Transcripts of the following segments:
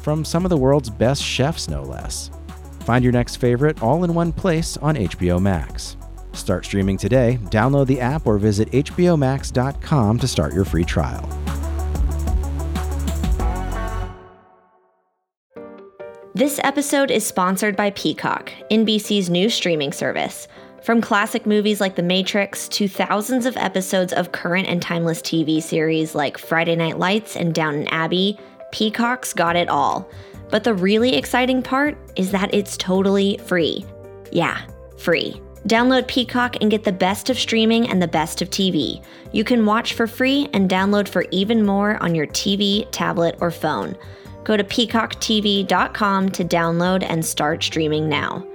from some of the world's best chefs, no less. Find your next favorite all in one place on HBO Max. Start streaming today, download the app, or visit HBOMax.com to start your free trial. This episode is sponsored by Peacock, NBC's new streaming service. From classic movies like The Matrix to thousands of episodes of current and timeless TV series like Friday Night Lights and Downton Abbey, Peacock's got it all. But the really exciting part is that it's totally free. Yeah, free. Download Peacock and get the best of streaming and the best of TV. You can watch for free and download for even more on your TV, tablet, or phone. Go to peacocktv.com to download and start streaming now.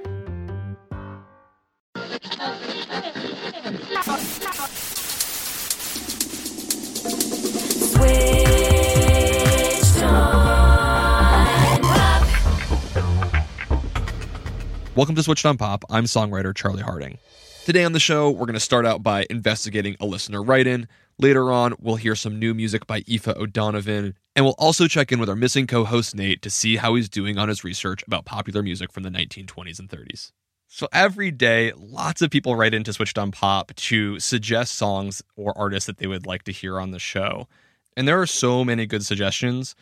Welcome to Switched on Pop. I'm songwriter Charlie Harding. Today on the show, we're going to start out by investigating a listener write in. Later on, we'll hear some new music by Aoife O'Donovan, and we'll also check in with our missing co host Nate to see how he's doing on his research about popular music from the 1920s and 30s. So every day, lots of people write into Switched on Pop to suggest songs or artists that they would like to hear on the show. And there are so many good suggestions,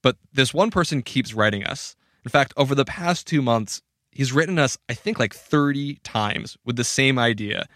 but this one person keeps writing us. In fact, over the past two months, he's written us, I think, like 30 times with the same idea.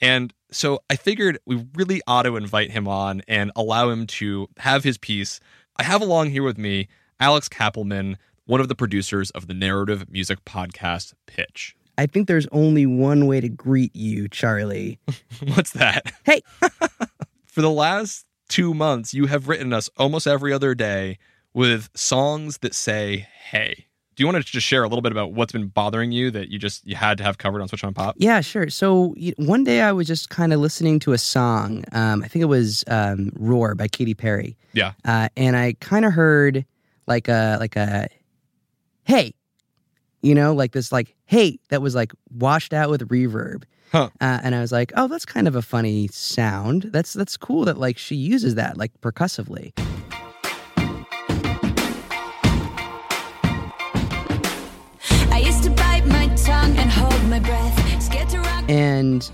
And so I figured we really ought to invite him on and allow him to have his piece. I have along here with me Alex Kapelman, one of the producers of the narrative music podcast Pitch. I think there's only one way to greet you, Charlie. What's that? Hey! For the last two months, you have written us almost every other day with songs that say, hey do you want to just share a little bit about what's been bothering you that you just you had to have covered on Switch on Pop? Yeah, sure. So one day I was just kind of listening to a song. Um, I think it was um, "Roar" by Katy Perry. Yeah, uh, and I kind of heard like a like a hey, you know, like this like hey that was like washed out with reverb. Huh. Uh, and I was like, oh, that's kind of a funny sound. That's that's cool that like she uses that like percussively. And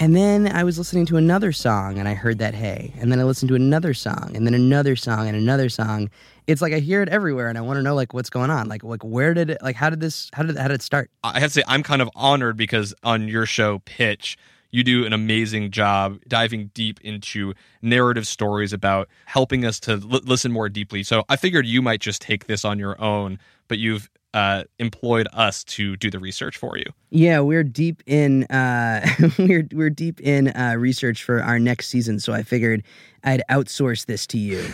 and then I was listening to another song and I heard that hey, and then I listened to another song and then another song and another song. It's like I hear it everywhere and I want to know like what's going on. Like like where did it like how did this how did how did it start? I have to say I'm kind of honored because on your show Pitch you do an amazing job diving deep into narrative stories about helping us to l- listen more deeply. So I figured you might just take this on your own, but you've uh, employed us to do the research for you. Yeah, we're deep in uh, we're we're deep in uh, research for our next season, so I figured I'd outsource this to you.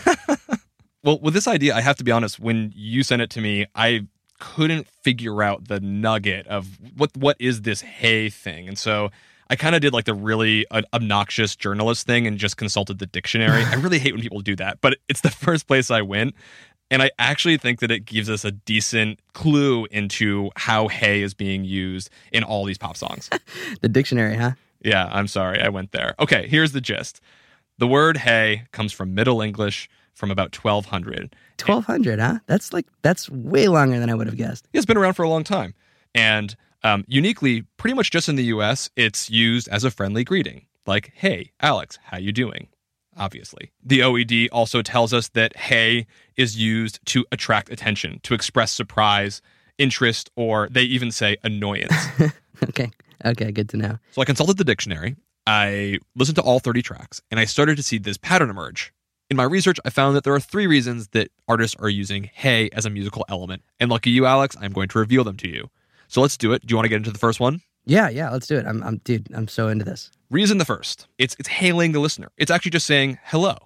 well, with this idea, I have to be honest. When you sent it to me, I couldn't figure out the nugget of what what is this hey thing, and so. I kind of did like the really obnoxious journalist thing and just consulted the dictionary. I really hate when people do that, but it's the first place I went. And I actually think that it gives us a decent clue into how hey is being used in all these pop songs. the dictionary, huh? Yeah, I'm sorry. I went there. Okay, here's the gist. The word hey comes from Middle English from about 1200. 1200, huh? That's like, that's way longer than I would have guessed. It's been around for a long time. And um, uniquely, pretty much just in the US, it's used as a friendly greeting. Like, hey, Alex, how you doing? Obviously. The OED also tells us that hey is used to attract attention, to express surprise, interest, or they even say annoyance. okay. Okay, good to know. So I consulted the dictionary. I listened to all 30 tracks and I started to see this pattern emerge. In my research, I found that there are three reasons that artists are using hey as a musical element. And lucky you, Alex, I'm going to reveal them to you. So let's do it. Do you want to get into the first one? Yeah, yeah, let's do it. I'm, I'm, dude, I'm so into this. Reason the first. It's it's hailing the listener. It's actually just saying hello,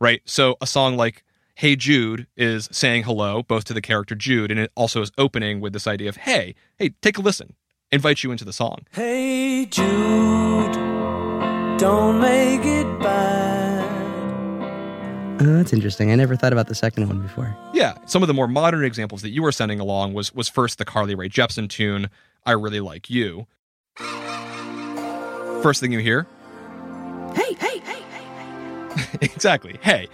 right? So a song like Hey Jude is saying hello both to the character Jude and it also is opening with this idea of hey, hey, take a listen. Invite you into the song. Hey Jude, don't make it bad. Oh, that's interesting. I never thought about the second one before. Yeah, some of the more modern examples that you were sending along was was first the Carly Rae Jepsen tune I really like you. First thing you hear, Hey, hey, hey, hey. exactly. Hey,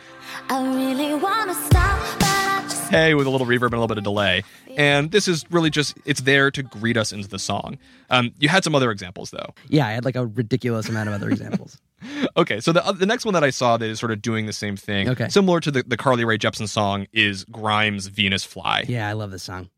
I really wanna stop, but I just hey with a little reverb and a little bit of delay. And this is really just it's there to greet us into the song. Um, you had some other examples though. Yeah, I had like a ridiculous amount of other examples. Okay, so the the next one that I saw that is sort of doing the same thing, Okay. similar to the, the Carly Rae Jepsen song, is Grimes' Venus Fly. Yeah, I love this song.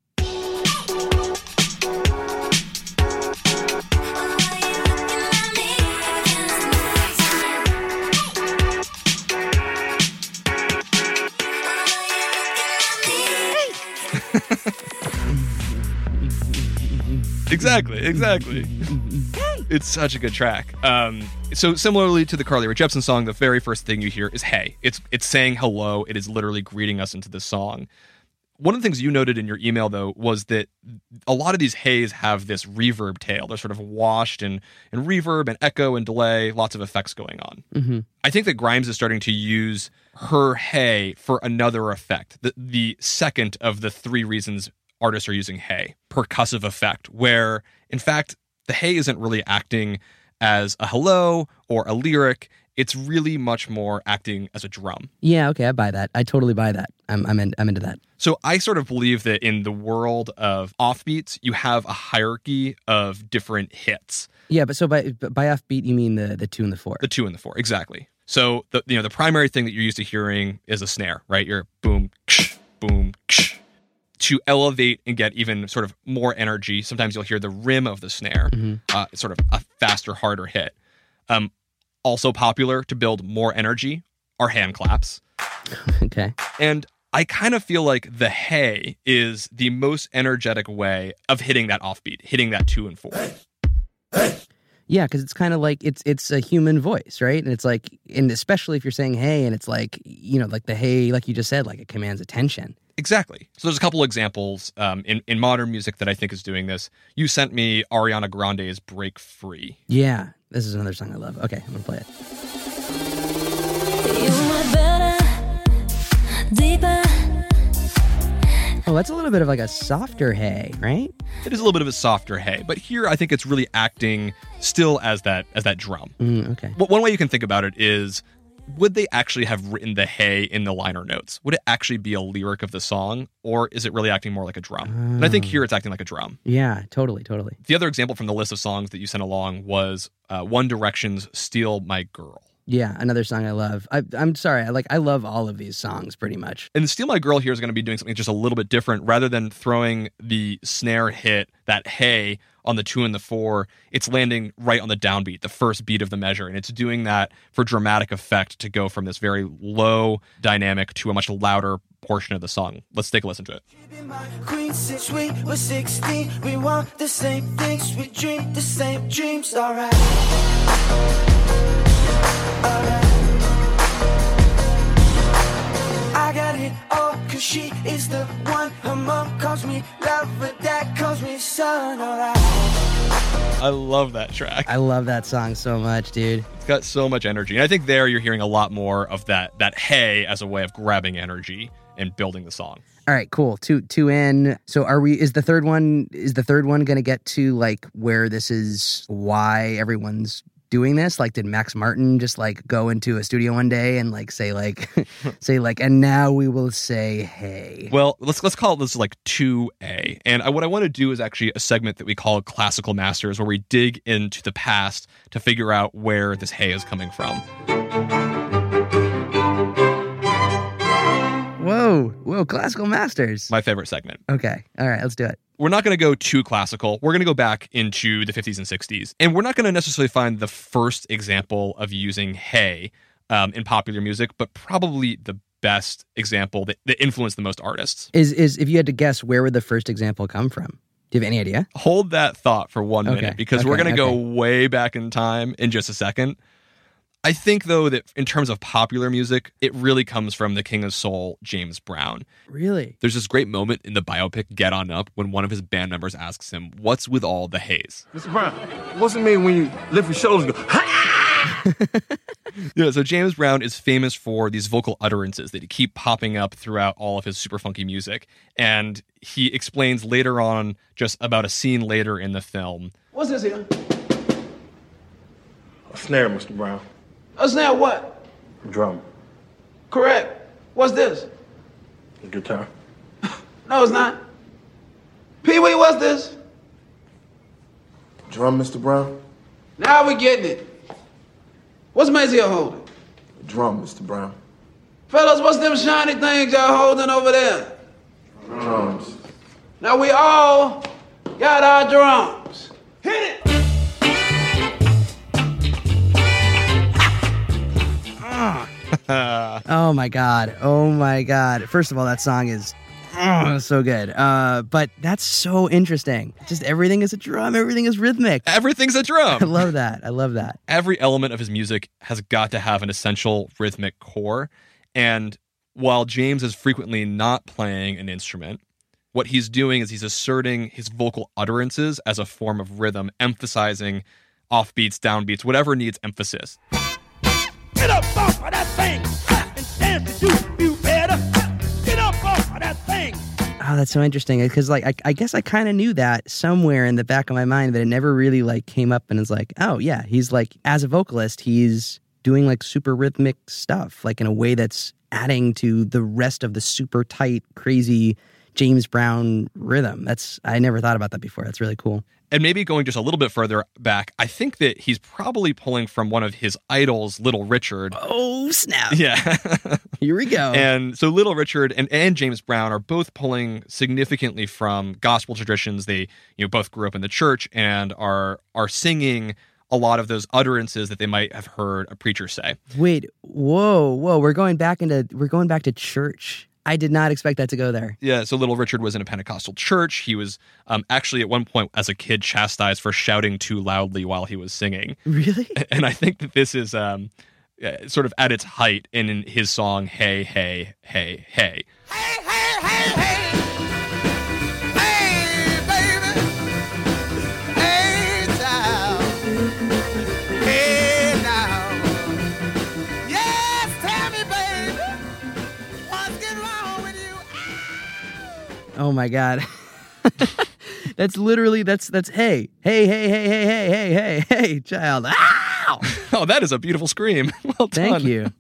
Exactly, exactly. it's such a good track. Um, so similarly to the Carly Rae Jepsen song, the very first thing you hear is "Hey." It's it's saying hello. It is literally greeting us into the song. One of the things you noted in your email though was that a lot of these hays have this reverb tail. They're sort of washed in in reverb and echo and delay, lots of effects going on. hmm I think that Grimes is starting to use her hey for another effect. The the second of the three reasons artists are using hey, percussive effect, where in fact the hey isn't really acting as a hello or a lyric. It's really much more acting as a drum. Yeah, okay, I buy that. I totally buy that. I'm I'm, in, I'm into that. So I sort of believe that in the world of offbeats, you have a hierarchy of different hits. Yeah, but so by by offbeat you mean the the two and the four. The two and the four, exactly. So the you know the primary thing that you're used to hearing is a snare, right? You're boom. To elevate and get even sort of more energy, sometimes you'll hear the rim of the snare, Mhm. uh, sort of a faster, harder hit. Um, also popular to build more energy are hand claps. okay. And I kind of feel like the hey is the most energetic way of hitting that offbeat, hitting that two and four. Yeah, because it's kind of like it's it's a human voice, right? And it's like, and especially if you're saying hey, and it's like you know, like the hey, like you just said, like it commands attention. Exactly. So there's a couple examples um, in in modern music that I think is doing this. You sent me Ariana Grande's "Break Free." Yeah, this is another song I love. Okay, I'm gonna play it. Better. Oh, that's a little bit of like a softer hey, right? It is a little bit of a softer hey, but here I think it's really acting still as that as that drum. Mm, okay. Well, one way you can think about it is would they actually have written the hey in the liner notes? Would it actually be a lyric of the song, or is it really acting more like a drum? And I think here it's acting like a drum. Yeah, totally, totally. The other example from the list of songs that you sent along was uh, One Direction's "Steal My Girl." Yeah, another song I love. I, I'm sorry, I like I love all of these songs pretty much. And Steal My Girl here is going to be doing something just a little bit different. Rather than throwing the snare hit, that hey, on the two and the four, it's landing right on the downbeat, the first beat of the measure. And it's doing that for dramatic effect to go from this very low dynamic to a much louder portion of the song. Let's take a listen to it. Queen since we were 16. We want the same things, we dream the same dreams. Alright. Alright. I cause she is the one. Her mom calls me love, but dad calls me son. Alright. I love that track. I love that song so much, dude. It's got so much energy. And I think there you're hearing a lot more of that that hey as a way of grabbing energy and building the song. All right, cool. Two two in. So are we is the third one is the third one going to get to like where this is why everyone's doing this? Like did Max Martin just like go into a studio one day and like say like say like and now we will say hey. Well, let's let's call this like 2A. And I, what I want to do is actually a segment that we call Classical Masters where we dig into the past to figure out where this hey is coming from. Whoa. Whoa, classical masters. My favorite segment. okay. All right, let's do it. We're not going to go too classical. We're going to go back into the 50s and 60s. And we're not going to necessarily find the first example of using hey um, in popular music, but probably the best example that, that influenced the most artists. Is is if you had to guess where would the first example come from? Do you have any idea? Hold that thought for one Okay, minute because we're going to go way back in time in just a second. I think though that in terms of popular music, it really comes from the King of Soul, James Brown. Really? There's this great moment in the biopic Get On Up when one of his band members asks him, "What's with all the haze?" Mr. Brown, what's it mean when you lift your shoulders and go, Yeah, so James Brown is famous for these vocal utterances that keep popping up throughout all of his super funky music. And he explains later on just about a scene later in the film. What's this here? A snare, Mr. Brown. A snare what? Drum. Correct. What's this? A guitar. No, it's not. Pee Wee, what's this? Drum, Mr. Brown. Now we're getting it. What's Maceo holding? Drum, Mr. Brown. Fellas, what's them shiny things y'all holding over there? Drums. Now we all got our drums. Hit it! Oh my god. Oh my god. First of all, that song is oh, so good. Uh, but that's so interesting. Just everything is a drum. Everything is rhythmic. Everything's a drum. I love that. I love that. Every element of his music has got to have an essential rhythmic core. And while James is frequently not playing an instrument, what he's doing is he's asserting his vocal utterances as a form of rhythm, emphasizing offbeats, downbeats, whatever needs emphasis. Oh, that's so interesting. Because like I, I guess I kind of knew that somewhere in the back of my mind, but it never really like came up and it's like, oh yeah, he's like as a vocalist, he's doing like super rhythmic stuff, like in a way that's adding to the rest of the super tight, crazy James Brown rhythm. That's I never thought about that before. That's really cool. And maybe going just a little bit further back, I think that he's probably pulling from one of his idols, Little Richard. Oh snap! Yeah. Here we go. And so Little Richard and, and James Brown are both pulling significantly from gospel traditions. They, you know, both grew up in the church and are are singing a lot of those utterances that they might have heard a preacher say. Wait, whoa, whoa! We're going back into we're going back to church. I did not expect that to go there. Yeah, so Little Richard was in a Pentecostal church. He was um, actually at one point as a kid chastised for shouting too loudly while he was singing. Really? And I think that this is um, uh, sort of at its height in, in his song "Hey Hey Hey Hey." Hey, hey, hey, my god. that's literally that's that's hey hey hey hey hey hey hey hey hey child. Ow! Oh, that is a beautiful scream. Well done. Thank you.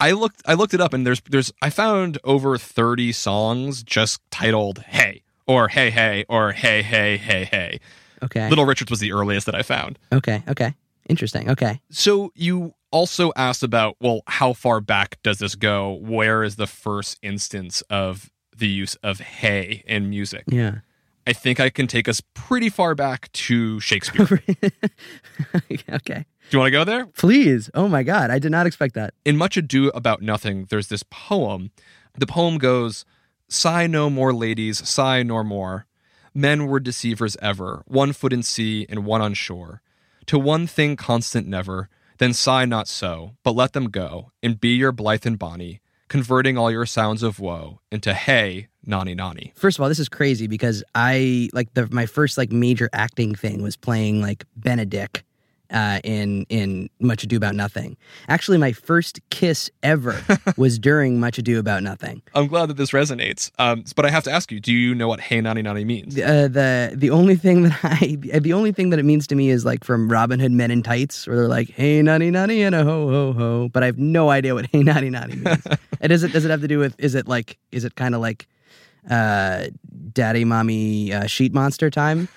I looked I looked it up and there's there's I found over 30 songs just titled Hey or Hey Hey or Hey Hey Hey Hey. Okay. Little Richards was the earliest that I found. Okay. Okay. Interesting. Okay. So you also asked about well how far back does this go? Where is the first instance of the use of hey in music? Yeah. I think I can take us pretty far back to Shakespeare. Okay. Do you want to go there? Please. Oh my god. I did not expect that. in Much Ado About Nothing, there's this poem. The poem goes, Sigh no more, ladies, sigh no more. Men were deceivers ever, one foot in sea and one on shore. To one thing constant never, then sigh not so, but let them go, and be your blithe and bonny, converting all your sounds of woe into hey, nonny nonny. First of all, this is crazy because I like the my first like major acting thing was playing like Benedict uh, in in Much Ado About Nothing. Actually, my first kiss ever was during Much Ado About Nothing. I'm glad that this resonates. Um, but I have to ask you, do you know what hey, nonny nonny means? Uh, the the only thing that I the only thing that it means to me is like from Robin Hood Men in Tights, where they're like "Hey nutty nutty and a ho ho ho," but I have no idea what "Hey nutty nutty" means. and does it does it have to do with? Is it like is it kind of like uh, "Daddy Mommy uh, Sheet Monster" time?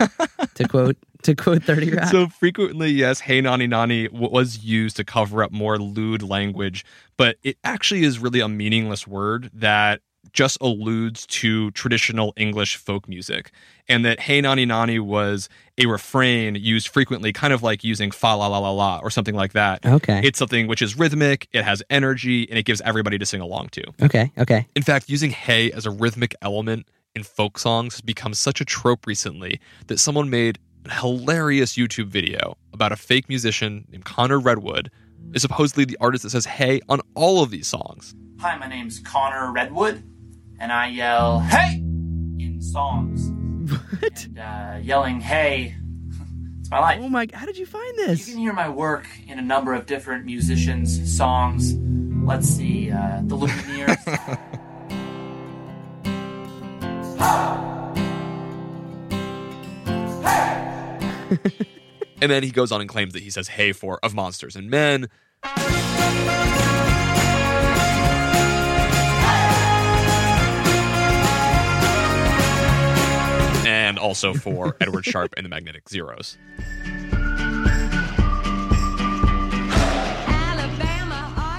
to quote to quote Thirty Rock. So frequently, yes, hey nonny nonny was used to cover up more lewd language, but it actually is really a meaningless word that just alludes to traditional English folk music. And that hey nonny nonny was a refrain used frequently, kind of like using fa la la la la or something like that. okay. It's something which is rhythmic, it has energy, and it gives everybody to sing along to. okay. Okay. In fact, using hey as a rhythmic element in folk songs has become such a trope recently that someone made hilarious YouTube video about a fake musician named Connor Redwood is supposedly the artist that says hey on all of these songs. Hi, my name's Connor Redwood, and I yell "Hey" in songs. What? And, uh, yelling "Hey" it's my life. Oh my! How did you find this? You can hear my work in a number of different musicians' songs. Let's see, uh, the Lumineers. And then he goes on and claims that he says hey for Of Monsters and Men. And also for Edward Sharpe and the Magnetic Zeros.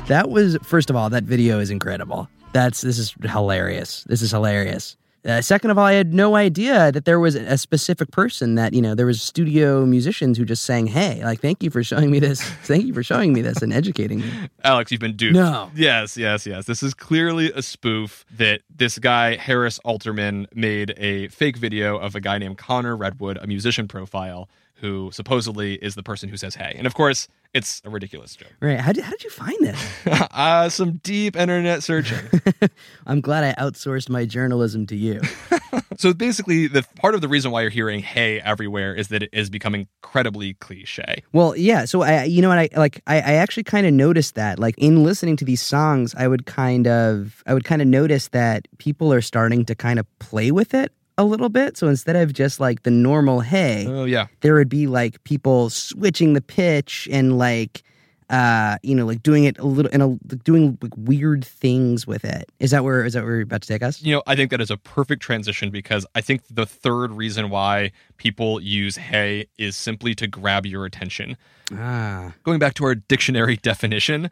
That was first of all, that video is incredible. That's this is hilarious. This is hilarious. Uh, second of all, I had no idea that there was a specific person that you know there was studio musicians who just sang, "Hey, like thank you for showing me this. Thank you for showing me this and educating me." Alex, you've been duped. No. Yes, yes, yes. This is clearly a spoof that this guy, Harris Alterman, made a fake video of a guy named Connor Redwood, a musician profile, who supposedly is the person who says hey. And of course, it's a ridiculous joke. Right? How did, how did you find this? uh, some deep internet searching. I'm glad I outsourced my journalism to you. so basically, the part of the reason why you're hearing hey everywhere is that it is becoming incredibly cliche. Well, yeah. So I, you know what I like. I, I actually kind of noticed that, like in listening to these songs, I would kind of, I would kind of notice that people are starting to kind of play with it a little bit. So instead of just like the normal hey, Oh, yeah. there would be like people switching the pitch and like, uh, you know, like doing it a little and a, doing like weird things with it. Is that where is that where you're about to take us? You know, I think that is a perfect transition because I think the third reason why people use hey is simply to grab your attention. Ah, Going back to our dictionary definition,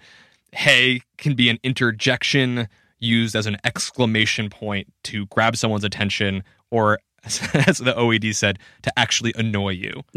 hey can be an interjection used as an exclamation point to grab someone's attention or as the OED said, to actually annoy you.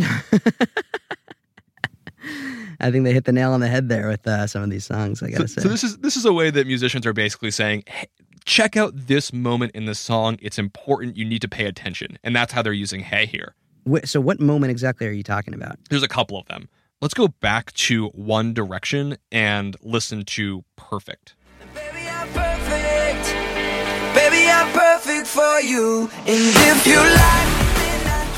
I think they hit the nail on the head there with uh, some of these songs. I So, gotta say. so this is this is a way that musicians are basically saying, hey, check out this moment in the song. It's important. You need to pay attention, and that's how they're using "hey" here. Wh- so what moment exactly are you talking about? There's a couple of them. Let's go back to One Direction and listen to "Perfect."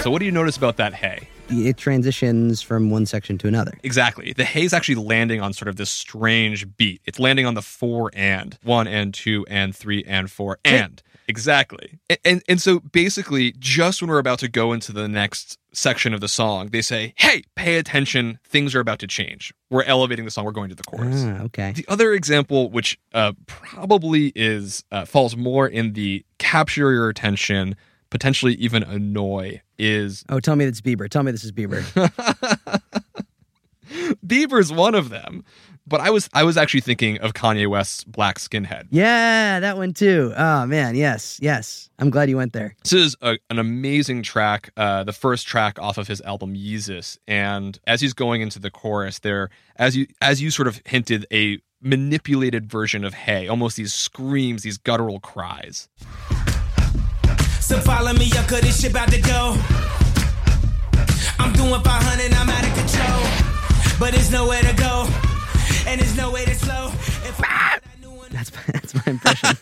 So, what do you notice about that "hey"? It transitions from one section to another. Exactly. The hay's actually landing on sort of this strange beat. It's landing on the four and one and two and three and four and exactly. And, and and so basically, just when we're about to go into the next section of the song, they say, "Hey, pay attention! Things are about to change. We're elevating the song. We're going to the chorus." Ah, okay. The other example, which uh, probably is uh, falls more in the capture your attention, potentially even annoy, is Oh, tell me it's Bieber. Tell me this is Bieber. Bieber's one of them. But I was I was actually thinking of Kanye West's Black Skinhead. yeah, that one too. Oh man, yes, yes. I'm glad you went there. This is a, an amazing track, uh, the first track off of his album Yeezus. And as he's going into the chorus, there, as you as you sort of hinted, a manipulated version of "Hey," almost these screams, these guttural cries. So follow me up, cause this shit about to go. I'm doing 500, I'm out of control. But there's nowhere to go, and there's no way to slow. If That's that's my impression.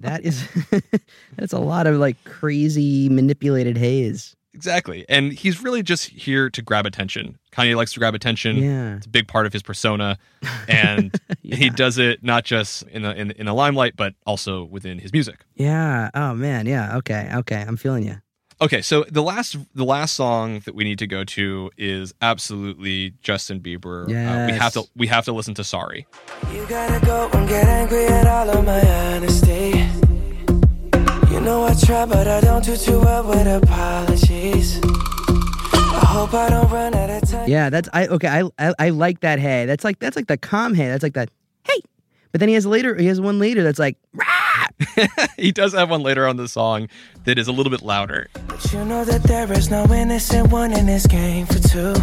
that is that's a lot of like crazy manipulated haze. Exactly. And he's really just here to grab attention. Kanye likes to grab attention. Yeah. It's a big part of his persona. And he does it not just in the in, in the limelight, but also within his music. Yeah. Oh man. Yeah. Okay. Okay. I'm feeling you. Okay, so the last the last song that we need to go to is absolutely Justin Bieber. Uh, we have to we have to listen to Sorry. you gotta go and get angry at all of my honesty. You know I try, but I don't do too well with apologies. I hope I don't run out of time. Yeah. That's I. Okay. I, I I like that. Hey. That's like that's like the calm hey. That's like that. Hey. But then he has later. He has one later that's like. he does have one later on the song that is a little bit louder. But you know that there is no innocent one in this game for two.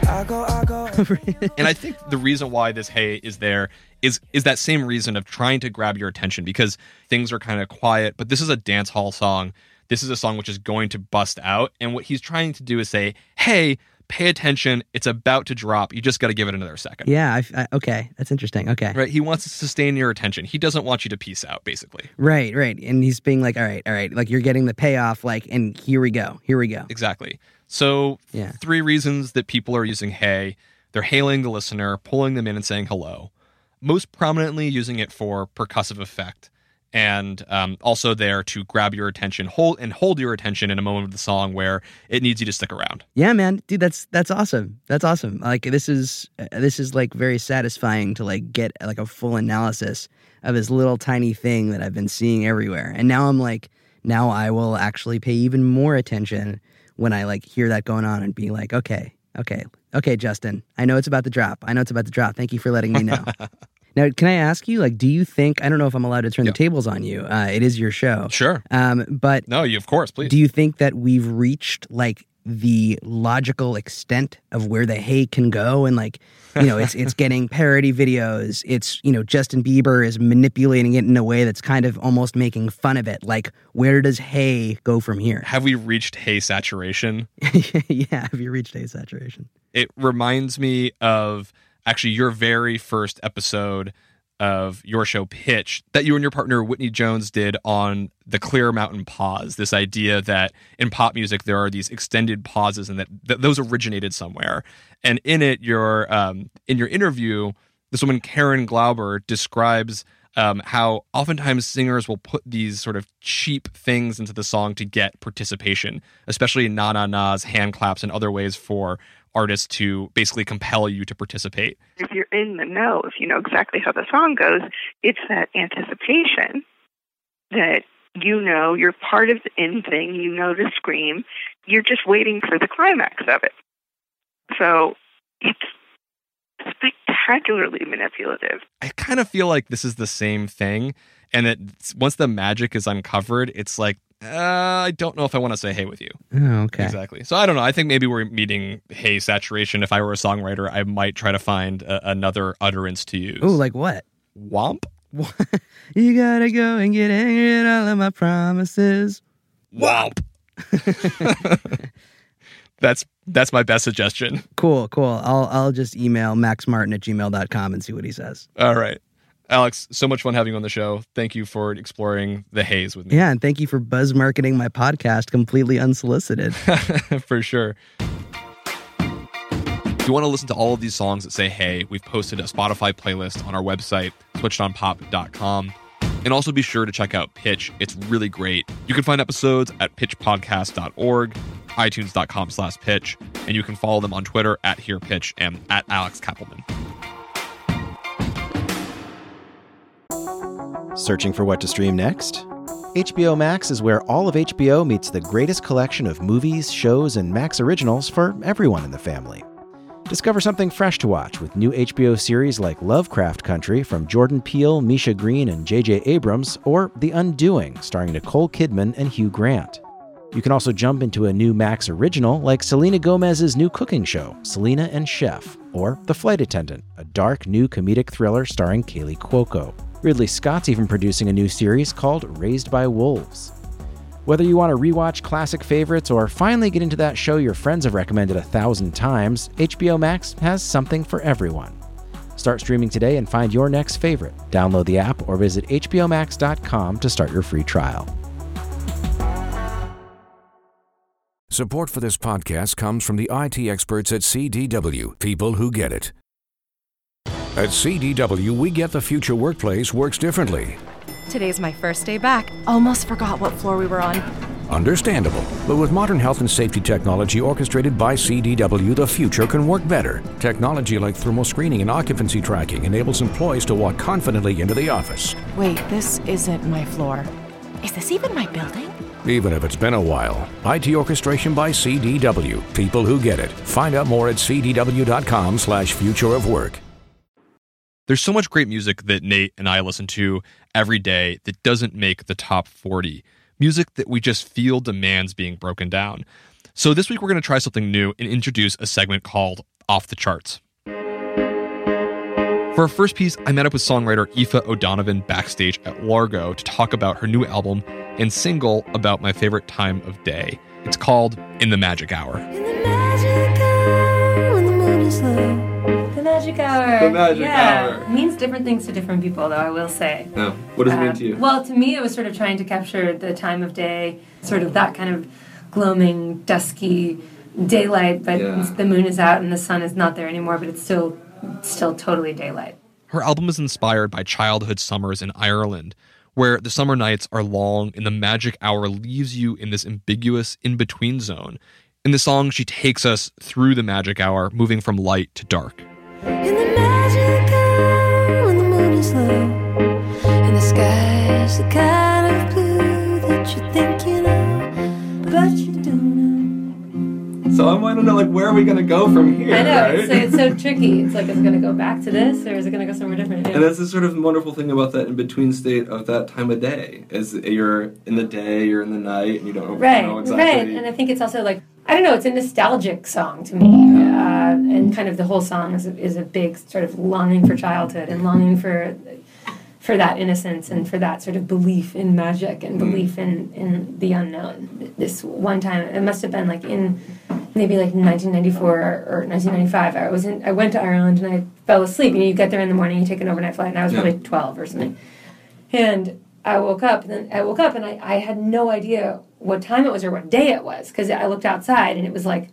But I go, I go. and I think the reason why this hey is there is is that same reason of trying to grab your attention because things are kind of quiet, but this is a dance hall song. This is a song which is going to bust out, and what he's trying to do is say, "Hey, pay attention. It's about to drop. You just got to give it another second. Yeah. I, I, okay. That's interesting. Okay. Right. He wants to sustain your attention. He doesn't want you to peace out, basically. Right. Right. And he's being like, all right, all right. Like you're getting the payoff. Like, and here we go. Here we go. Exactly. So, Yeah. three reasons that people are using hey they're hailing the listener, pulling them in, and saying hello. Most prominently using it for percussive effect. And um, also there to grab your attention, hold and hold your attention in a moment of the song where it needs you to stick around. Yeah, man, dude, that's that's awesome. That's awesome. Like this is uh, this is like very satisfying to like get like a full analysis of this little tiny thing that I've been seeing everywhere. And now I'm like, now I will actually pay even more attention when I like hear that going on and be like, okay, okay, okay, Justin, I know it's about to drop. I know it's about to drop. Thank you for letting me know. now, can I ask you, like, do you think I don't know if I'm allowed to turn the tables on you? Uh, it is your show, Sure. um, but No, you of course, please. do you think that we've reached like the logical extent of where the hay can go. And like you know it's it's getting parody videos. It's you know Justin Bieber is manipulating it in a way that's kind of almost making fun of it. Like where does hay go from here? Have we reached hay saturation? yeah have you reached hay saturation? It reminds me of actually your very first episode of your show Pitch that you and your partner Whitney Jones did on the Clearmountain pause. This idea that in pop music there are these extended pauses and that, that those originated somewhere. And in it, your um, in your interview, this woman Karen Glauber describes um, how oftentimes singers will put these sort of cheap things into the song to get participation, especially na na na's, hand claps, and other ways for artists to basically compel you to participate. if you're in the know, if you know exactly how the song goes, it's that anticipation that you know you're part of the in thing, you know to scream, you're just waiting for the climax of it. So it's spectacularly manipulative. I kind of feel like this is the same thing, and that once the magic is uncovered, it's like uh, I don't know if I want to say hey with you. oh okay Exactly. So I don't know. I think maybe we're meeting hey saturation. If I were a songwriter, I might try to find a, another utterance to use. oh like what womp. you gotta go and get angry at all of my promises Womp. that's that's my best suggestion. cool cool I'll I'll just email maxmartin at gmail.com and see what he says All right. Alex, so much fun having you on the show. Thank you for exploring the haze with me. Yeah, and thank you for buzz marketing my podcast completely unsolicited. for sure. If you want to listen to all of these songs that say hey, we've posted a Spotify playlist on our website, switchedonpop.com. And also be sure to check out Pitch. It's really great. You can find episodes at pitchpodcast.org, itunes.com slash pitch, and you can follow them on Twitter at HerePitch and at Alex Kapelman. Searching for what to stream next? HBO Max is where all of HBO meets the greatest collection of movies, shows, and Max originals for everyone in the family. Discover something fresh to watch with new HBO series like Lovecraft Country from Jordan Peele, Misha Green, and J.J. Abrams, or The Undoing, starring Nicole Kidman and Hugh Grant. You can also jump into a new Max original like Selena Gomez's new cooking show, Selena and Chef, or The Flight Attendant, a dark new comedic thriller starring Kaley Cuoco. Ridley Scott's even producing a new series called Raised by Wolves. Whether you want to rewatch classic favorites or finally get into that show your friends have recommended a thousand times, HBO Max has something for everyone. Start streaming today and find your next favorite. Download the app or visit HBOMax.com to start your free trial. Support for this podcast comes from the IT experts at CDW, people who get it. At CDW, we get the future workplace works differently. Today's my first day back. Almost forgot what floor we were on. Understandable. But with modern health and safety technology orchestrated by CDW, the future can work better. Technology like thermal screening and occupancy tracking enables employees to walk confidently into the office, Wait, this isn't my floor. Is this even my building? even if it's been a while. IT orchestration by CDW, people who get it. Find out more at cdw.com slash future of work. There's so much great music that Nate and I listen to every day that doesn't make the top 40. Music that we just feel demands being broken down. So this week we're going to try something new and introduce a segment called Off the Charts. For our first piece, I met up with songwriter Aoife O'Donovan backstage at Largo to talk about her new album and single about my favorite time of day. It's called In the Magic Hour. magic hour. Slow. The magic hour. The magic yeah. hour. It means different things to different people, though, I will say. No. What does it mean Uh, to you? Well, to me, it was sort of trying to capture the time of day, sort of that kind of gloaming, dusky daylight, but Yeah. the moon is out and the sun is not there anymore, but it's still, still totally daylight. Her album is inspired by childhood summers in Ireland, where the summer nights are long and the magic hour leaves you in this ambiguous in between zone. In the song, she takes us through the magic hour, moving from light to dark. In the magic hour when the moon is low and the sky's the kind of blue that you think you know, but you don't So I want to know, like, where are we going to go from here? I know, right? it's, it's so tricky. It's like, is it going to go back to this or is it going to go somewhere different? And that's the sort of wonderful thing about that in between state of that time of day is you're in the day, you're in the night, and you don't right, know exactly. Right. Right. And I think it's also like I don't know. It's a nostalgic song to me, uh, and kind of the whole song is a, is a big sort of longing for childhood and longing for for that innocence and for that sort of belief in magic and belief in in the unknown. This one time, it must have been like in maybe like 1994 or, or 1995. I was in. I went to Ireland and I fell asleep. You know, you get there in the morning, you take an overnight flight, and I was Yeah. probably 12 or something. And I woke up, and then I woke up, and I, I had no idea what time it was or what day it was because I looked outside and it was like,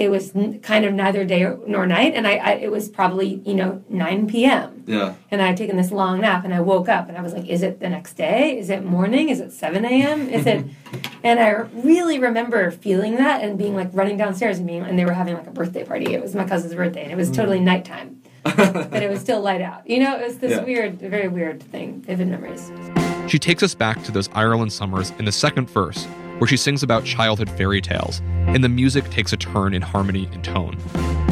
it was n- kind of neither day nor night, and I, I it was probably you know 9 p.m. Yeah. And I had taken this long nap, and I woke up, and I was like, is it the next day? Is it morning? Is it 7 a.m.? Is it? and I really remember feeling that and being like running downstairs and being, and they were having like a birthday party. It was my cousin's birthday, and it was mm. totally nighttime, but it was still light out. You know, it was this Yeah. weird, very weird thing. Vivid memories. She takes us back to those Ireland summers in the second verse, where she sings about childhood fairy tales, and the music takes a turn in harmony and tone.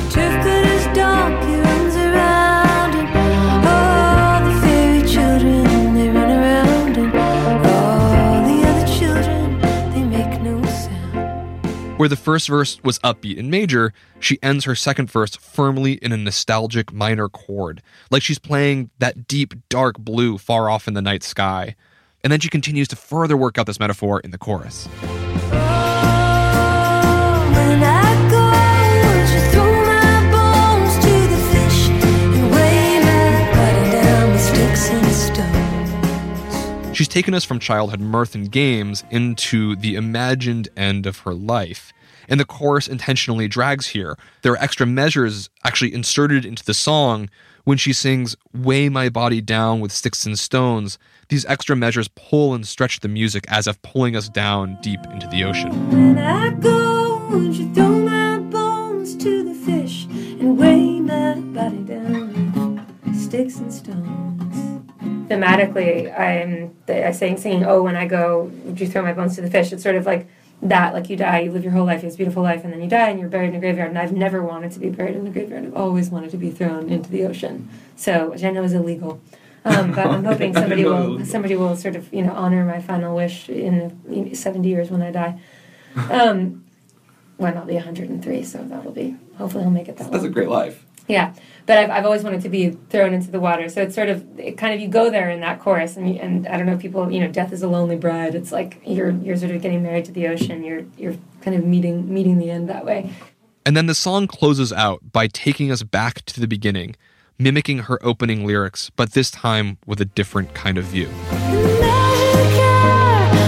Turf good as donkey runs around and all the fairy children they run around and all the other children they make no sound. Where the first verse was upbeat and major, she ends her second verse firmly in a nostalgic minor chord, like she's playing that deep, dark blue far off in the night sky. And then she continues to further work out this metaphor in the chorus. When I go, won't you throw my bones to the fish and weigh my body down with sticks and stones? She's taken us from childhood mirth and games into the imagined end of her life. And the chorus intentionally drags here. There are extra measures actually inserted into the song when she sings, Weigh my body down with sticks and stones. These extra measures pull and stretch the music as if pulling us down deep into the ocean. When I go, won't you throw my bones to the fish and weigh my body down with sticks and stones? thematically, I'm I saying singing "Oh, when I go, would you throw my bones to the fish?" It's sort of like that. Like you die, you live your whole life, you have this beautiful life, and then you die, and you're buried in a graveyard. And I've never wanted to be buried in a graveyard. I've always wanted to be thrown into the ocean. So, which I know is illegal. Um, but I'm hoping somebody didn't know it was will somebody will sort of you know honor my final wish in 70 years when I die. Um, when I'll be 103, so that'll be hopefully I'll make it that That's a great life. Yeah, but I've, I've always wanted to be thrown into the water. So it's sort of it kind of you go there in that chorus, and you, and I don't know if people you know death is a lonely bride. It's like you're you're sort of getting married to the ocean. You're you're kind of meeting meeting the end that way. And then the song closes out by taking us back to the beginning, mimicking her opening lyrics, but this time with a different kind of view.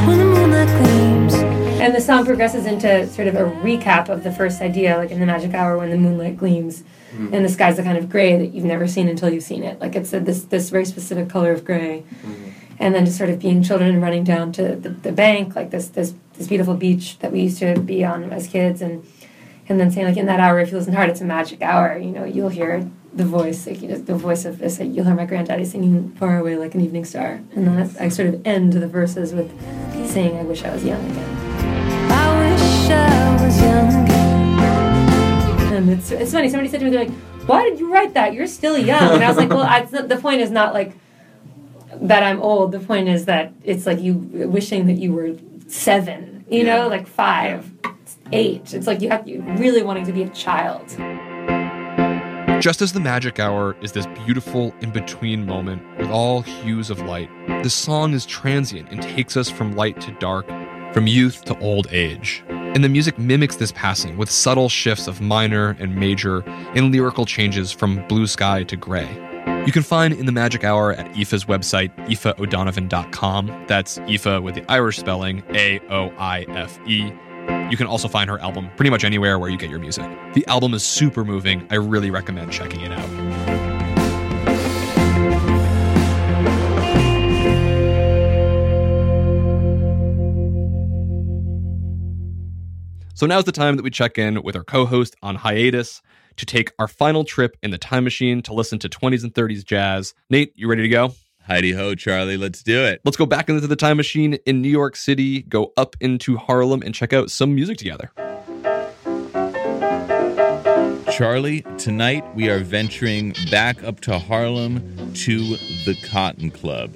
When the moonlight gleams, And the song progresses into sort of a recap of the first idea, like in the magic hour when the moonlight gleams, Mm. and the sky's the kind of gray that you've never seen until you've seen it. Like it's a, this this very specific color of gray. and then just sort of being children and running down to the, the bank, like this this this beautiful beach that we used to be on as kids, and and then saying like in that hour, if you listen hard, it's a magic hour. You know, you'll hear the voice, like you know, the voice of this. You'll hear my granddaddy singing far away like an evening star, and then I, I sort of end the verses with saying, "I wish I was young again." I wish I was young again. It's it's funny. Somebody said to me, "They're like, why did you write that? You're still young." And I was like, "Well, I, the point is not like." that I'm old. The point is that it's like you wishing that you were seven, you know, like five, eight. It's like you have you really wanting to be a child. Just as the magic hour is this beautiful in between moment with all hues of light, the song is transient and takes us from light to dark, from youth to old age. And the music mimics this passing with subtle shifts of minor and major and lyrical changes from blue sky to gray. You can find In the Magic Hour at Aoife's website, aoifeodonovan.com. That's Aoife with the Irish spelling, A O I F E. You can also find her album pretty much anywhere where you get your music. The album is super moving. I really recommend checking it out. So now's the time that we check in with our co host on hiatus to take our final trip in the time machine to listen to 20s and 30s jazz. Nate, you ready to go? Heidi ho, Charlie, let's do it. Let's go back into the time machine in New York City, go up into Harlem, and check out some music together. Charlie, tonight we are venturing back up to Harlem to the Cotton Club,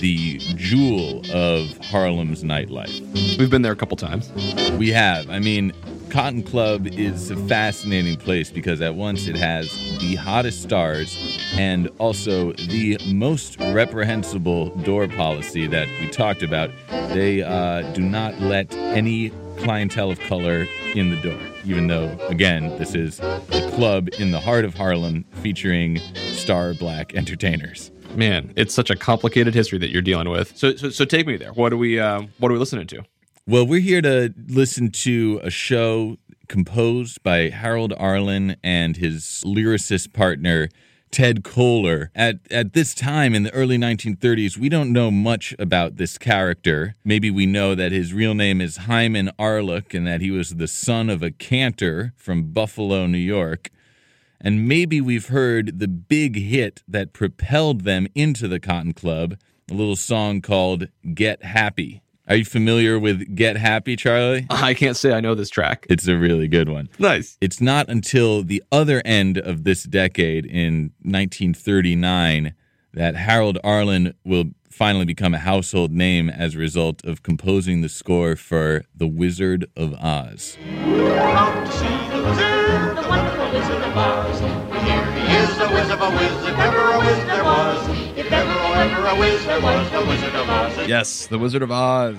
the jewel of Harlem's nightlife. We've been there a couple times. We have. I mean, Cotton Club is a fascinating place because at once it has the hottest stars and also the most reprehensible door policy that we talked about. They uh, do not let any clientele of color in the door, even though, again, this is a club in the heart of Harlem featuring star black entertainers. Man, it's such a complicated history that you're dealing with. So, so, so take me there. What are we, uh, what are we listening to? Well, we're here to listen to a show composed by Harold Arlen and his lyricist partner, Ted Koehler. At, at this time in the early 1930s, we don't know much about this character. Maybe we know that his real name is Hyman Arluck and that he was the son of a cantor from Buffalo, New York. And maybe we've heard the big hit that propelled them into the Cotton Club, a little song called Get Happy. Are you familiar with Get Happy, Charlie? I can't say I know this track. It's a really good one. Nice. It's not until the other end of this decade in 1939 that Harold Arlen will finally become a household name as a result of composing the score for The Wizard of Oz. Come to see the wizard, the wonderful wizard of Oz. Here he is, the wizard of a wizard, if ever a wizard there was. If ever, ever a wizard was, the wizard of Oz. Yes, The Wizard of Oz.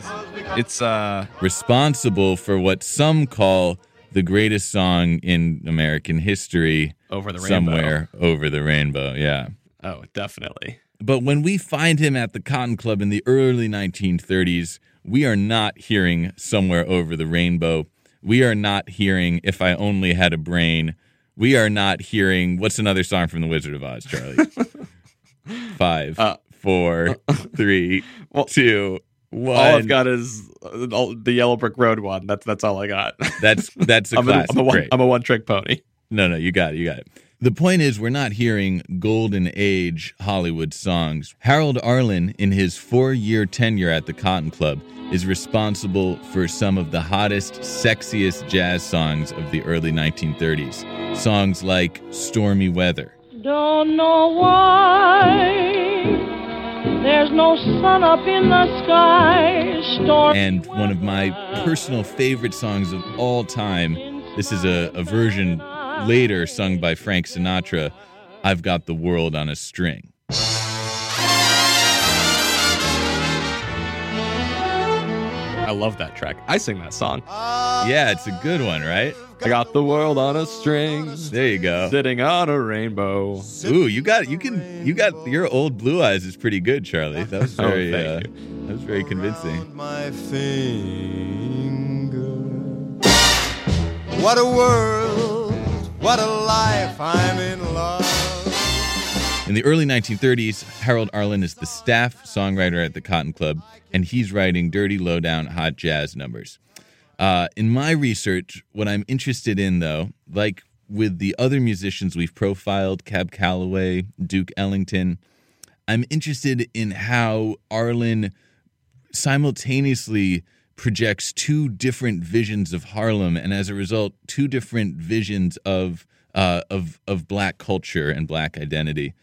It's uh Responsible for what some call the greatest song in American history. Over the Rainbow. Somewhere over the rainbow, yeah. oh, definitely. But when we find him at the Cotton Club in the early 1930s, we are not hearing Somewhere Over the Rainbow. We are not hearing If I Only Had a Brain. We are not hearing what's another song from The Wizard of Oz, Charlie? Five, Uh, four, three, two, one. All I've got is uh, the Yellow Brick Road one. That's that's all I got. That's that's a I'm, a. I'm, a one, I'm a one trick pony. No, no, you got it. You got it. The point is, we're not hearing golden age Hollywood songs. Harold Arlen, in his four year tenure at the Cotton Club, is responsible for some of the hottest, sexiest jazz songs of the early 1930s. Songs like Stormy Weather, Don't know why there's no sun up in the sky. Storm. and one of my personal favorite songs of all time. This is a, a version later sung by Frank Sinatra I've Got the World on a String. I love that track. I sing that song. Yeah, it's a good one, right? I got the world on a string, There you go. sitting on a rainbow. Ooh, you got you can you got your old blue eyes is pretty good, Charlie. That was Oh, very thank uh, that was very convincing. my finger. What a world, what a life, I'm in love. In the early 1930s, Harold Arlen is the staff songwriter at the Cotton Club, and he's writing dirty, low-down, hot jazz numbers. Uh, in my research, what I'm interested in, though, like with the other musicians we've profiled, Cab Calloway, Duke Ellington, I'm interested in how Arlen simultaneously projects two different visions of Harlem, and as a result, two different visions of uh, of of black culture and black identity.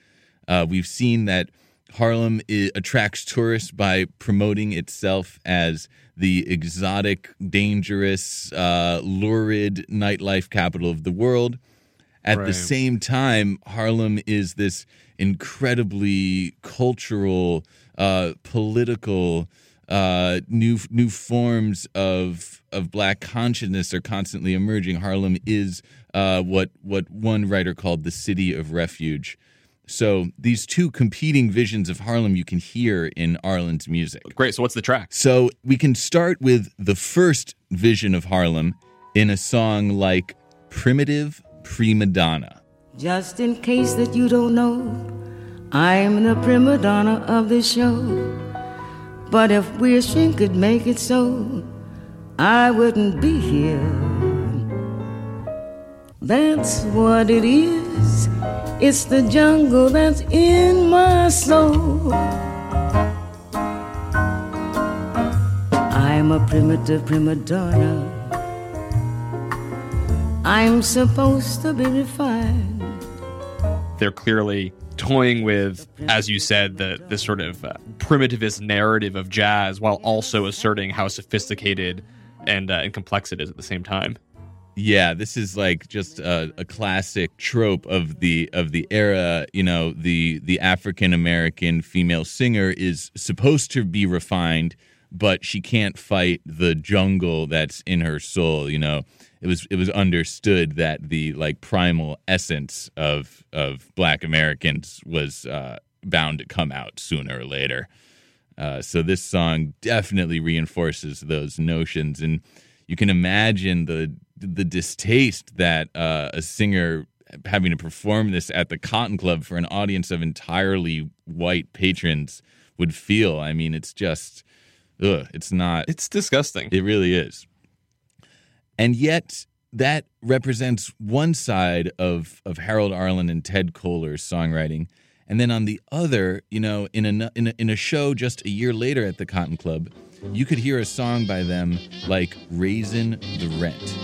Uh, we've seen that Harlem i attracts tourists by promoting itself as the exotic, dangerous, uh, lurid nightlife capital of the world. At Right. the same time, Harlem is this incredibly cultural, uh, political, uh, new new forms of of black consciousness are constantly emerging. Harlem is uh, what what one writer called the city of refuge. So these two competing visions of Harlem you can hear in Arlen's music. Great. So what's the track? So we can start with the first vision of Harlem in a song like Primitive Prima Donna. Just in case that you don't know, I'm the prima donna of the show. But if wishing could make it so, I wouldn't be here. That's what it is. It's the jungle that's in my soul. I'm a primitive prima donna. I'm supposed to be refined. They're clearly toying with, as you said, the the sort of uh, primitivist narrative of jazz, while also asserting how sophisticated and uh, and complex it is at the same time. Yeah, this is like just a, a classic trope of the of the era. You know, the the African American female singer is supposed to be refined, but she can't fight the jungle that's in her soul. You know, it was it was understood that the like primal essence of of Black Americans was uh, bound to come out sooner or later. Uh, so this song definitely reinforces those notions, and you can imagine the the distaste that uh, a singer having to perform this at the Cotton Club for an audience of entirely white patrons would feel. I mean, it's just, ugh, it's not. It's disgusting. It really is. And yet, that represents one side of of Harold Arlen and Ted Koehler's songwriting. And then on the other, you know, in a, in a in a show just a year later at the Cotton Club, you could hear a song by them like "Raising the Rent."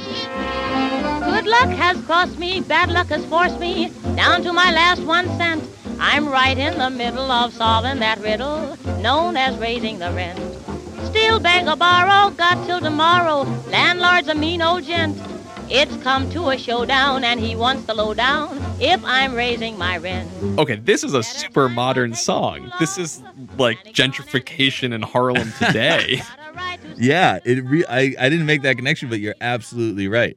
Good luck has crossed me, bad luck has forced me down to my last one cent. I'm right in the middle of solving that riddle known as raising the rent. Still beg or borrow, got till tomorrow. Landlord's a mean old gent. It's come to a showdown and he wants to the lowdown if I'm raising my rent. Okay, this is a super modern song. This is like gentrification in Harlem today. Yeah, it. Re- I I didn't make that connection, but you're absolutely right.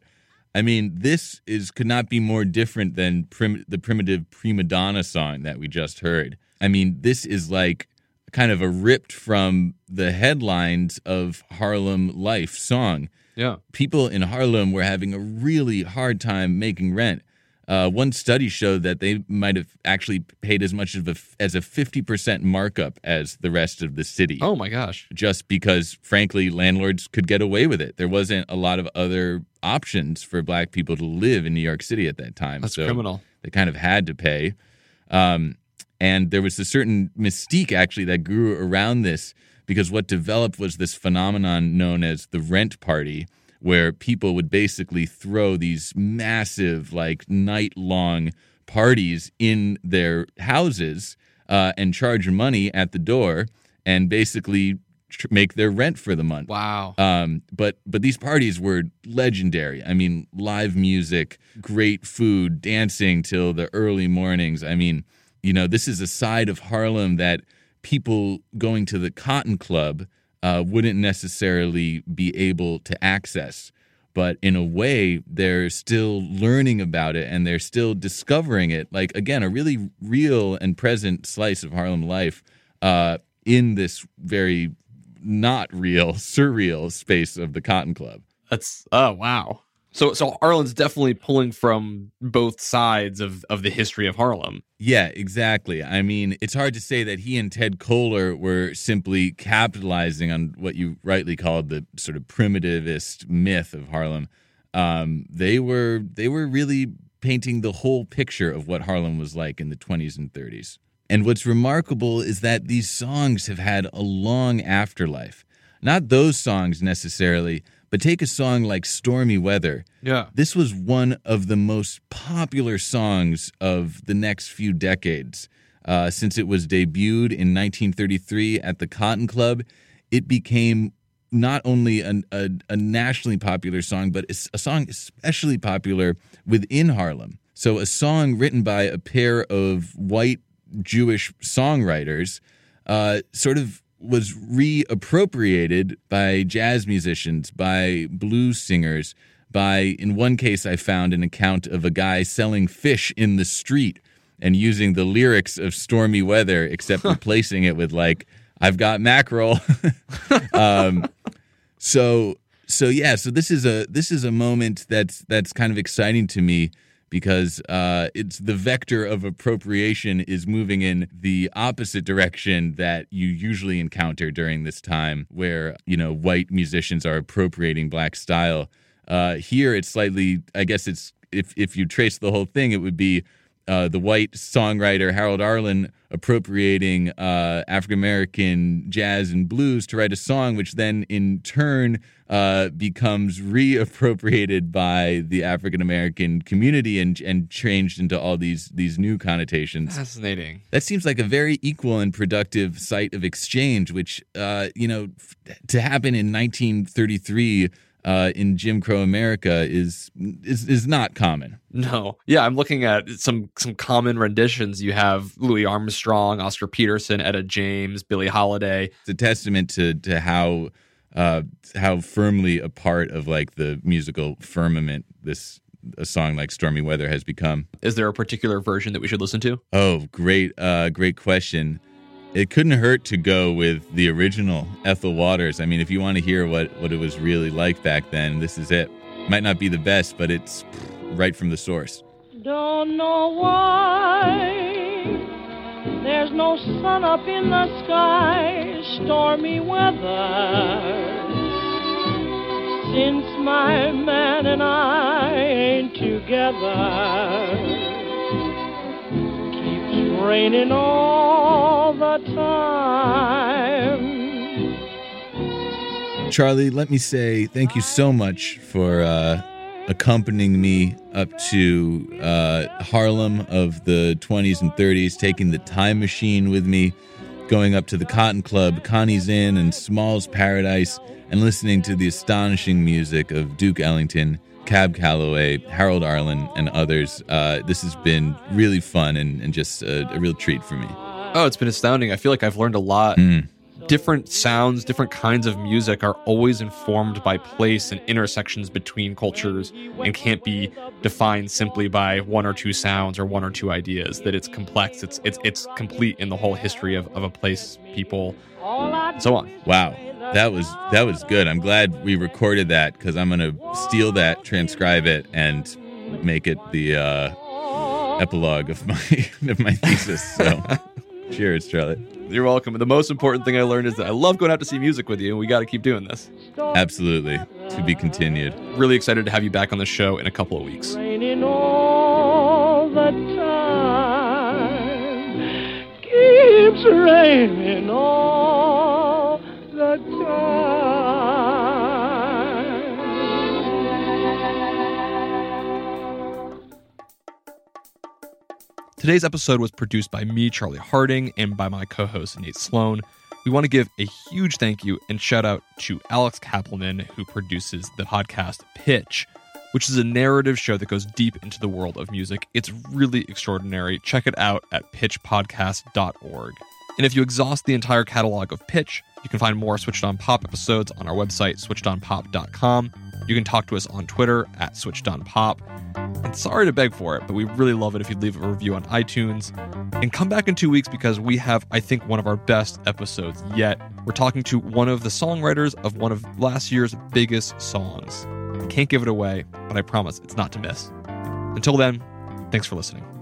I mean, this is could not be more different than prim- the primitive prima donna song that we just heard. I mean, this is like kind of a ripped from the headlines of Harlem Life song. Yeah. People in Harlem were having a really hard time making rent. Uh, one study showed that they might have actually paid as much of a, as a 50% markup as the rest of the city. Oh my gosh. Just because, frankly, landlords could get away with it. There wasn't a lot of other options for black people to live in New York City at that time. That's so criminal. They kind of had to pay. Um, and there was a certain mystique actually that grew around this because what developed was this phenomenon known as the rent party, where people would basically throw these massive, like night long parties in their houses uh, and charge money at the door and basically tr- make their rent for the month. Wow. Um, but but these parties were legendary. I mean, live music, great food, dancing till the early mornings. I mean, you know, this is a side of Harlem that people going to the Cotton Club uh, wouldn't necessarily be able to access. But in a way, they're still learning about it and they're still discovering it. Like, again, a really real and present slice of Harlem life uh, in this very not real, surreal space of the Cotton Club. That's oh wow. So so Arlen's definitely pulling from both sides of of the history of Harlem. Yeah, exactly. I mean, it's hard to say that he and Ted Koehler were simply capitalizing on what you rightly called the sort of primitivist myth of Harlem. Um, they were they were really painting the whole picture of what Harlem was like in the 20s and 30s. And what's remarkable is that these songs have had a long afterlife. Not those songs necessarily, but take a song like Stormy Weather. Yeah. This was one of the most popular songs of the next few decades. Uh, since it was debuted in 1933 at the Cotton Club, it became not only an, a, a nationally popular song, but it's a song especially popular within Harlem. So, a song written by a pair of white Jewish songwriters uh, sort of was reappropriated by jazz musicians, by blues singers, by, in one case, I found an account of a guy selling fish in the street and using the lyrics of Stormy Weather, except replacing it with, like, I've got mackerel. um, so, so yeah, so this is a this is a moment that's that's kind of exciting to me because uh, it's the vector of appropriation is moving in the opposite direction that you usually encounter during this time, where you know white musicians are appropriating black style. Uh, here, it's slightly, I guess it's if if you trace the whole thing, it would be uh, the white songwriter Harold Arlen appropriating uh, African American jazz and blues to write a song, which then in turn uh, becomes reappropriated by the African American community and and changed into all these these new connotations. Fascinating. That seems like a very equal and productive site of exchange, which uh, you know f- to happen in 1933 uh, in Jim Crow America is is is not common. No. Yeah, I'm looking at some some common renditions. You have Louis Armstrong, Oscar Peterson, Etta James, Billie Holiday. It's a testament to to how uh, how firmly a part of like the musical firmament this a song like Stormy Weather has become. Is there a particular version that we should listen to? Oh, great, uh, great question. It couldn't hurt to go with the original Ethel Waters. I mean, if you want to hear what what it was really like back then, this is it. Might not be the best, but it's right from the source. Don't know why there's no sun up in the sky, stormy weather. Since my man and I ain't together, keeps raining all the time. Charlie, let me say thank you so much for uh, accompanying me up to uh, Harlem of the 20s and 30s, taking the time machine with me, going up to the Cotton Club, Connie's Inn, and Small's Paradise, and listening to the astonishing music of Duke Ellington, Cab Calloway, Harold Arlen, and others. Uh, this has been really fun and, and just a, a real treat for me. Oh, it's been astounding. I feel like I've learned a lot. Mm. Different sounds, different kinds of music are always informed by place and intersections between cultures and can't be defined simply by one or two sounds or one or two ideas. That it's complex, it's it's it's complete in the whole history of, of a place, people, and so on. Wow, that was that was good. I'm glad we recorded that because I'm gonna steal that, transcribe it, and make it the uh, epilogue of my of my thesis. So, cheers, Charlie. You're welcome. And the most important thing I learned is that I love going out to see music with you, and we got to keep doing this. Absolutely, to be continued. Really excited to have you back on the show in a couple of weeks. raining all the time. Keeps raining all the time. Today's episode was produced by me, Charlie Harding, and by my co host, Nate Sloan. We want to give a huge thank you and shout out to Alex Kapelman, who produces the podcast Pitch, which is a narrative show that goes deep into the world of music. It's really extraordinary. Check it out at pitchpodcast.org. And if you exhaust the entire catalog of Pitch, you can find more Switched On Pop episodes on our website, switchedonpop.com. You can talk to us on Twitter at Switched On Pop. And sorry to beg for it, but we really love it if you'd leave a review on iTunes. And come back in two weeks because we have, I think, one of our best episodes yet. We're talking to one of the songwriters of one of last year's biggest songs. I can't give it away, but I promise it's not to miss. Until then, thanks for listening.